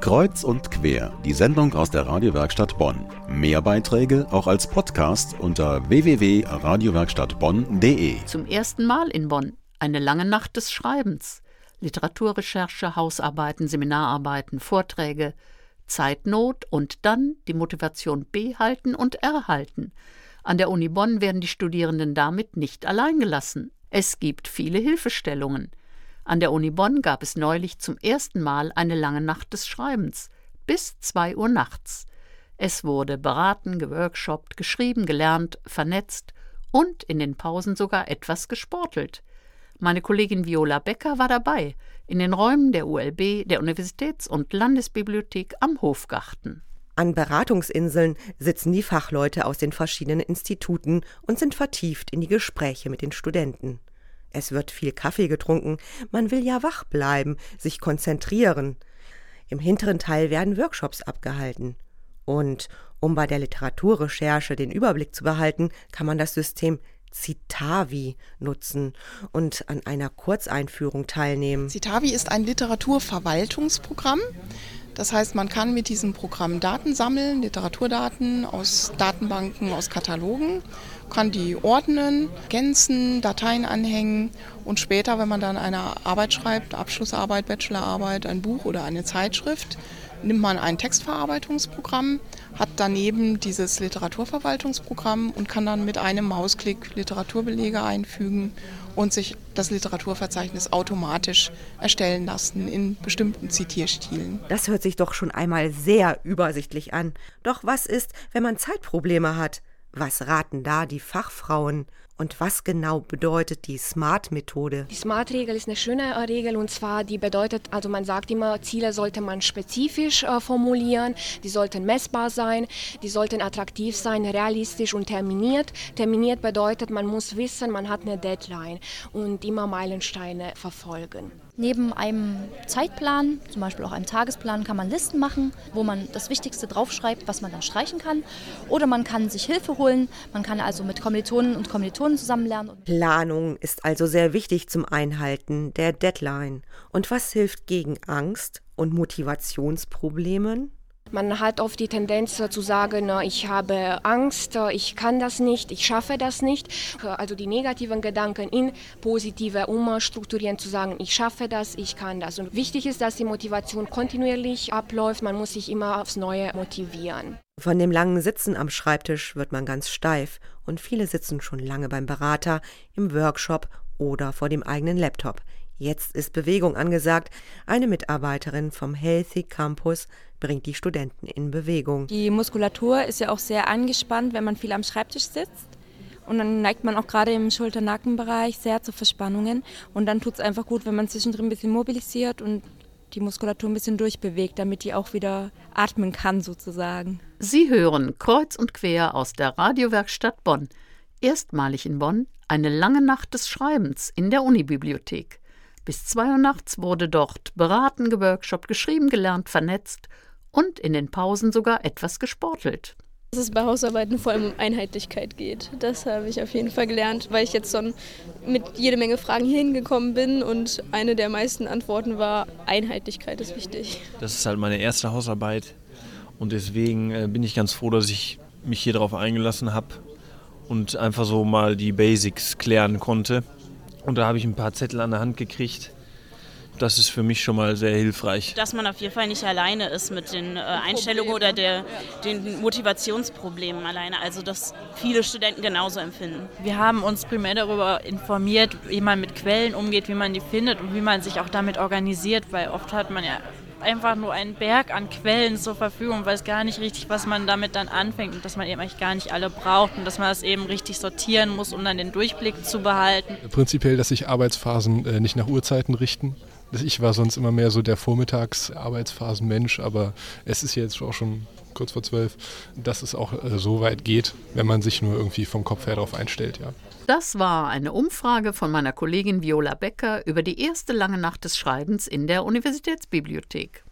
Kreuz und quer, die Sendung aus der Radiowerkstatt Bonn. Mehr Beiträge auch als Podcast unter www.radiowerkstattbonn.de. Zum ersten Mal in Bonn eine lange Nacht des Schreibens. Literaturrecherche, Hausarbeiten, Seminararbeiten, Vorträge, Zeitnot und dann die Motivation behalten und erhalten. An der Uni Bonn werden die Studierenden damit nicht allein gelassen. Es gibt viele Hilfestellungen. An der Uni Bonn gab es neulich zum ersten Mal eine lange Nacht des Schreibens, bis zwei Uhr nachts. Es wurde beraten, geworkshopt, geschrieben, gelernt, vernetzt und in den Pausen sogar etwas gesportelt. Meine Kollegin Viola Becker war dabei, in den Räumen der ULB, der Universitäts- und Landesbibliothek am Hofgarten. An Beratungsinseln sitzen die Fachleute aus den verschiedenen Instituten und sind vertieft in die Gespräche mit den Studenten. Es wird viel Kaffee getrunken, man will ja wach bleiben, sich konzentrieren. Im hinteren Teil werden Workshops abgehalten. Und um bei der Literaturrecherche den Überblick zu behalten, kann man das System Citavi nutzen und an einer Kurzeinführung teilnehmen. Citavi ist ein Literaturverwaltungsprogramm. Das heißt, man kann mit diesem Programm Daten sammeln, Literaturdaten aus Datenbanken, aus Katalogen, kann die ordnen, ergänzen, Dateien anhängen und später, wenn man dann eine Arbeit schreibt, Abschlussarbeit, Bachelorarbeit, ein Buch oder eine Zeitschrift, nimmt man ein Textverarbeitungsprogramm, hat daneben dieses Literaturverwaltungsprogramm und kann dann mit einem Mausklick Literaturbelege einfügen und sich das Literaturverzeichnis automatisch erstellen lassen in bestimmten Zitierstilen. Das hört sich doch schon einmal sehr übersichtlich an. Doch was ist, wenn man Zeitprobleme hat? Was raten da die Fachfrauen? Und was genau bedeutet die SMART-Methode? Die SMART-Regel ist eine schöne Regel und zwar die bedeutet, also man sagt immer, Ziele sollte man spezifisch äh, formulieren, die sollten messbar sein, die sollten attraktiv sein, realistisch und terminiert. Terminiert bedeutet, man muss wissen, man hat eine Deadline und immer Meilensteine verfolgen. Neben einem Zeitplan, zum Beispiel auch einem Tagesplan, kann man Listen machen, wo man das Wichtigste draufschreibt, was man dann streichen kann. Oder man kann sich Hilfe holen. Man kann also mit Kommilitonen und Kommilitonen zusammen lernen. Planung ist also sehr wichtig zum Einhalten der Deadline. Und was hilft gegen Angst und Motivationsproblemen? Man hat oft die Tendenz zu sagen, ich habe Angst, ich kann das nicht, ich schaffe das nicht. Also die negativen Gedanken in positive umstrukturieren, zu sagen, ich schaffe das, ich kann das. Und wichtig ist, dass die Motivation kontinuierlich abläuft. Man muss sich immer aufs Neue motivieren. Von dem langen Sitzen am Schreibtisch wird man ganz steif und viele sitzen schon lange beim Berater, im Workshop oder vor dem eigenen Laptop. Jetzt ist Bewegung angesagt. Eine Mitarbeiterin vom Healthy Campus bringt die Studenten in Bewegung. Die Muskulatur ist ja auch sehr angespannt, wenn man viel am Schreibtisch sitzt. Und dann neigt man auch gerade im Schulter-Nackenbereich sehr zu Verspannungen. Und dann tut es einfach gut, wenn man zwischendrin ein bisschen mobilisiert und die Muskulatur ein bisschen durchbewegt, damit die auch wieder atmen kann sozusagen. Sie hören kreuz und quer aus der Radiowerkstatt Bonn. Erstmalig in Bonn eine lange Nacht des Schreibens in der Unibibliothek. Bis zwei Uhr nachts wurde dort beraten, geworkshopt, geschrieben, gelernt, vernetzt und in den Pausen sogar etwas gesportelt. Dass es bei Hausarbeiten vor allem um Einheitlichkeit geht. Das habe ich auf jeden Fall gelernt, weil ich jetzt schon mit jede Menge Fragen hier hingekommen bin und eine der meisten Antworten war, Einheitlichkeit ist wichtig. Das ist halt meine erste Hausarbeit und deswegen äh, bin ich ganz froh, dass ich mich hier darauf eingelassen habe und einfach so mal die Basics klären konnte. Und da habe ich ein paar Zettel an der Hand gekriegt. Das ist für mich schon mal sehr hilfreich. Dass man auf jeden Fall nicht alleine ist mit den äh, Einstellungen oder der, den Motivationsproblemen alleine. Also, dass viele Studenten genauso empfinden. Wir haben uns primär darüber informiert, wie man mit Quellen umgeht, wie man die findet und wie man sich auch damit organisiert, weil oft hat man ja einfach nur einen Berg an Quellen zur Verfügung und weiß gar nicht richtig, was man damit dann anfängt und dass man eben eigentlich gar nicht alle braucht und dass man das eben richtig sortieren muss, um dann den Durchblick zu behalten. Prinzipiell, dass sich Arbeitsphasen äh, nicht nach Uhrzeiten richten. Ich war sonst immer mehr so der Vormittags-Arbeitsphasen-Mensch, aber es ist jetzt auch schon kurz vor zwölf, dass es auch äh, so weit geht, wenn man sich nur irgendwie vom Kopf her darauf einstellt, ja. Das war eine Umfrage von meiner Kollegin Viola Becker über die erste lange Nacht des Schreibens in der Universitätsbibliothek.